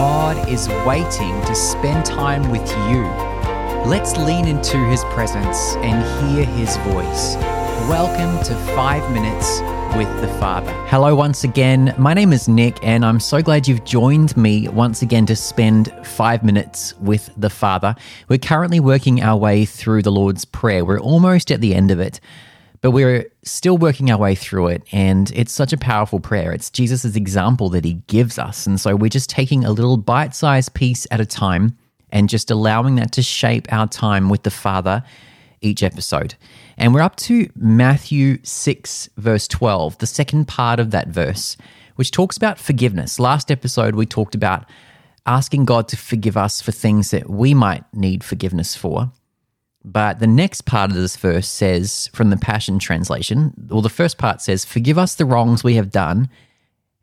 God is waiting to spend time with you. Let's lean into His presence and hear His voice. Welcome to Five Minutes with the Father. Hello, once again. My name is Nick, and I'm so glad you've joined me once again to spend five minutes with the Father. We're currently working our way through the Lord's Prayer, we're almost at the end of it. But we're still working our way through it, and it's such a powerful prayer. It's Jesus' example that he gives us. And so we're just taking a little bite sized piece at a time and just allowing that to shape our time with the Father each episode. And we're up to Matthew 6, verse 12, the second part of that verse, which talks about forgiveness. Last episode, we talked about asking God to forgive us for things that we might need forgiveness for. But the next part of this verse says, from the Passion Translation, well, the first part says, Forgive us the wrongs we have done.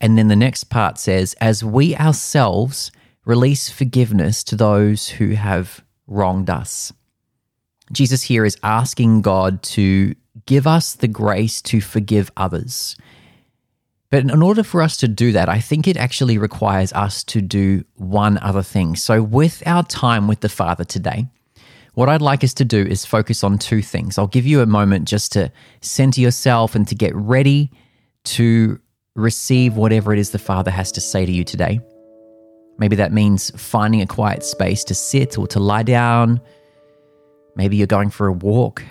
And then the next part says, As we ourselves release forgiveness to those who have wronged us. Jesus here is asking God to give us the grace to forgive others. But in order for us to do that, I think it actually requires us to do one other thing. So, with our time with the Father today, what I'd like us to do is focus on two things. I'll give you a moment just to center yourself and to get ready to receive whatever it is the Father has to say to you today. Maybe that means finding a quiet space to sit or to lie down. Maybe you're going for a walk.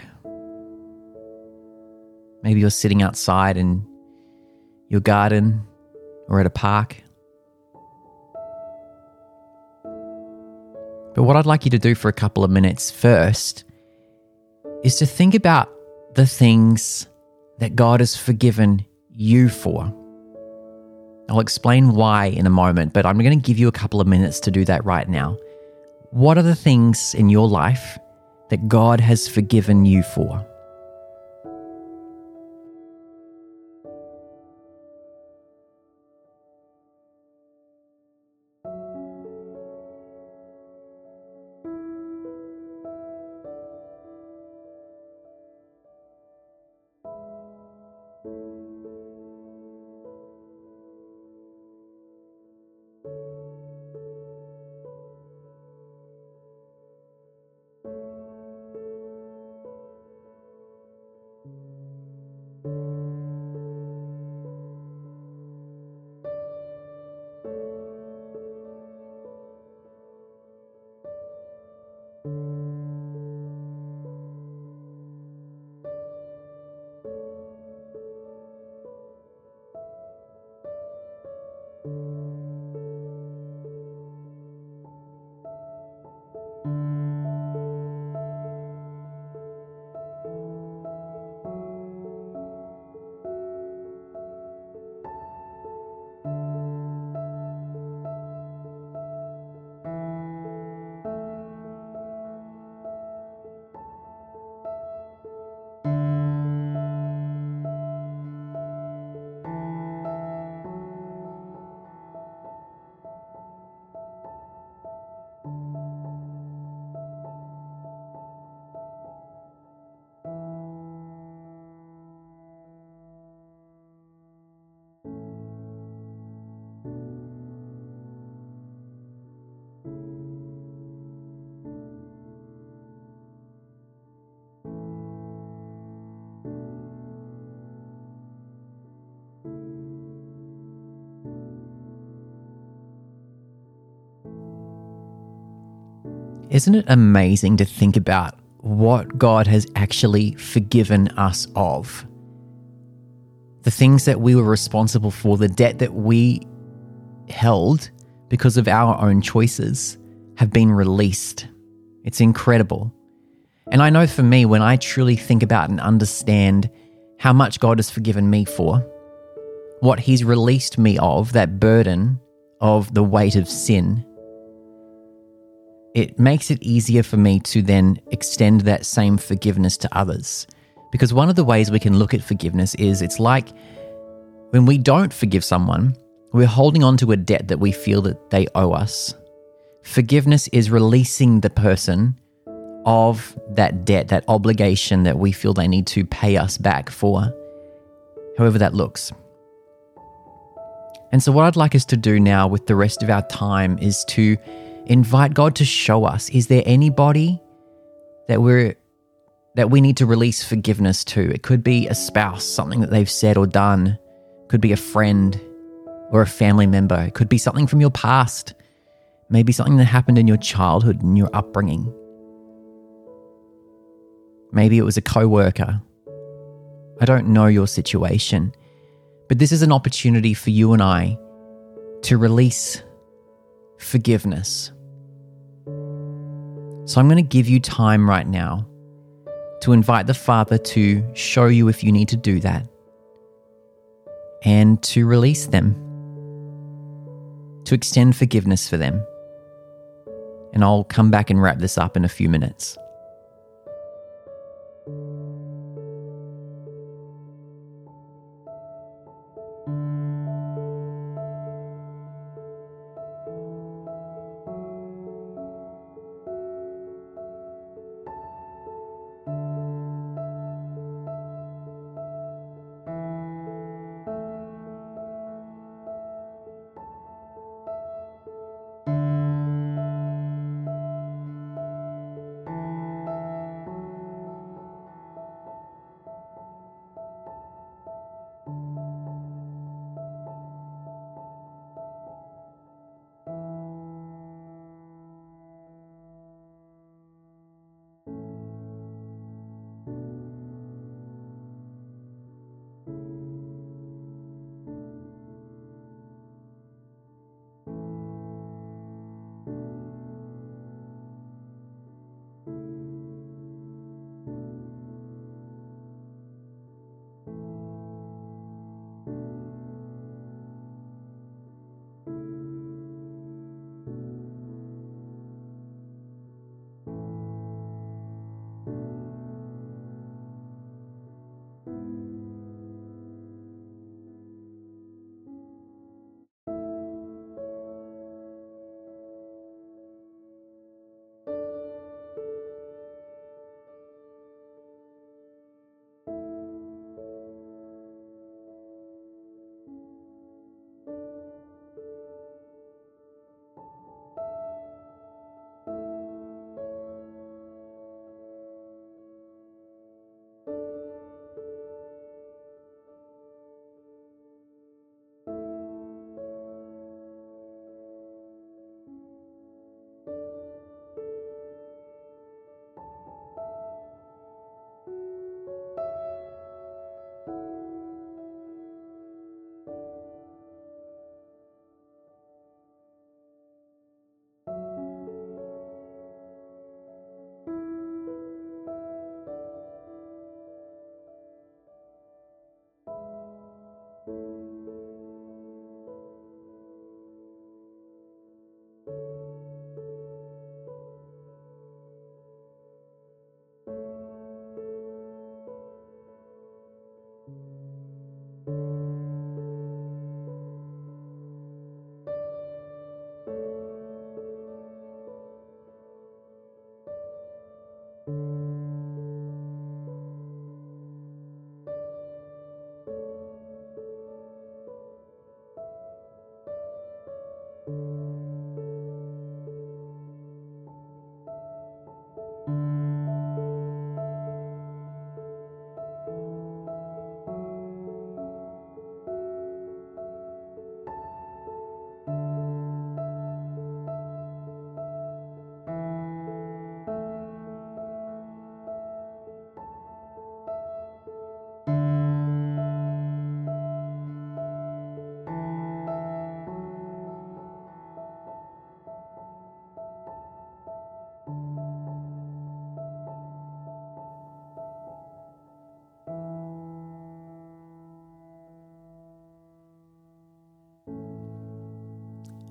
Maybe you're sitting outside in your garden or at a park. But what I'd like you to do for a couple of minutes first is to think about the things that God has forgiven you for. I'll explain why in a moment, but I'm going to give you a couple of minutes to do that right now. What are the things in your life that God has forgiven you for? Isn't it amazing to think about what God has actually forgiven us of? The things that we were responsible for, the debt that we held because of our own choices, have been released. It's incredible. And I know for me, when I truly think about and understand how much God has forgiven me for, what He's released me of, that burden of the weight of sin, it makes it easier for me to then extend that same forgiveness to others. Because one of the ways we can look at forgiveness is it's like when we don't forgive someone, we're holding on to a debt that we feel that they owe us. Forgiveness is releasing the person of that debt, that obligation that we feel they need to pay us back for, however that looks. And so, what I'd like us to do now with the rest of our time is to invite God to show us is there anybody that we're that we need to release forgiveness to? It could be a spouse, something that they've said or done, could be a friend or a family member, it could be something from your past, maybe something that happened in your childhood and your upbringing. Maybe it was a coworker. I don't know your situation. But this is an opportunity for you and I to release forgiveness. So I'm going to give you time right now to invite the Father to show you if you need to do that and to release them, to extend forgiveness for them. And I'll come back and wrap this up in a few minutes.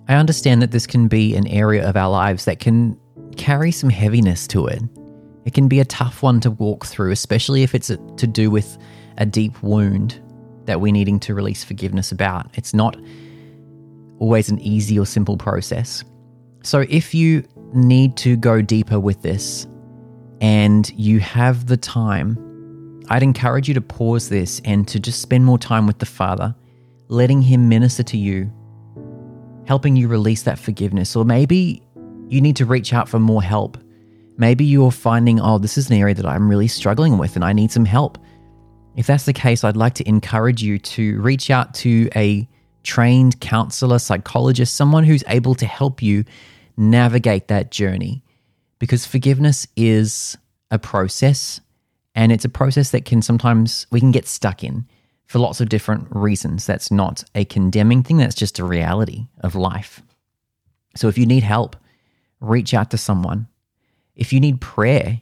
I understand that this can be an area of our lives that can carry some heaviness to it. It can be a tough one to walk through, especially if it's to do with a deep wound that we're needing to release forgiveness about. It's not always an easy or simple process. So, if you need to go deeper with this and you have the time, I'd encourage you to pause this and to just spend more time with the Father letting Him minister to you, helping you release that forgiveness. Or maybe you need to reach out for more help. Maybe you're finding, oh, this is an area that I'm really struggling with and I need some help. If that's the case, I'd like to encourage you to reach out to a trained counselor, psychologist, someone who's able to help you navigate that journey. Because forgiveness is a process and it's a process that can sometimes we can get stuck in for lots of different reasons. That's not a condemning thing, that's just a reality of life. So if you need help, reach out to someone. If you need prayer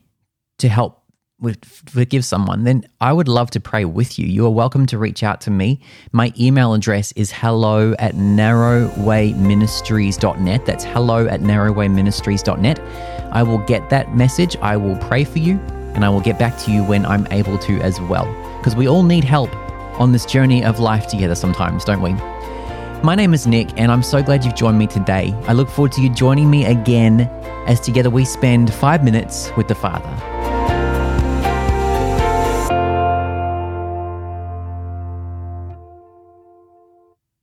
to help with, forgive someone, then I would love to pray with you. You are welcome to reach out to me. My email address is hello at narrowwayministries.net. That's hello at narrowwayministries.net. I will get that message. I will pray for you and I will get back to you when I'm able to as well. Because we all need help on this journey of life together sometimes, don't we? My name is Nick, and I'm so glad you've joined me today. I look forward to you joining me again as together we spend five minutes with the Father.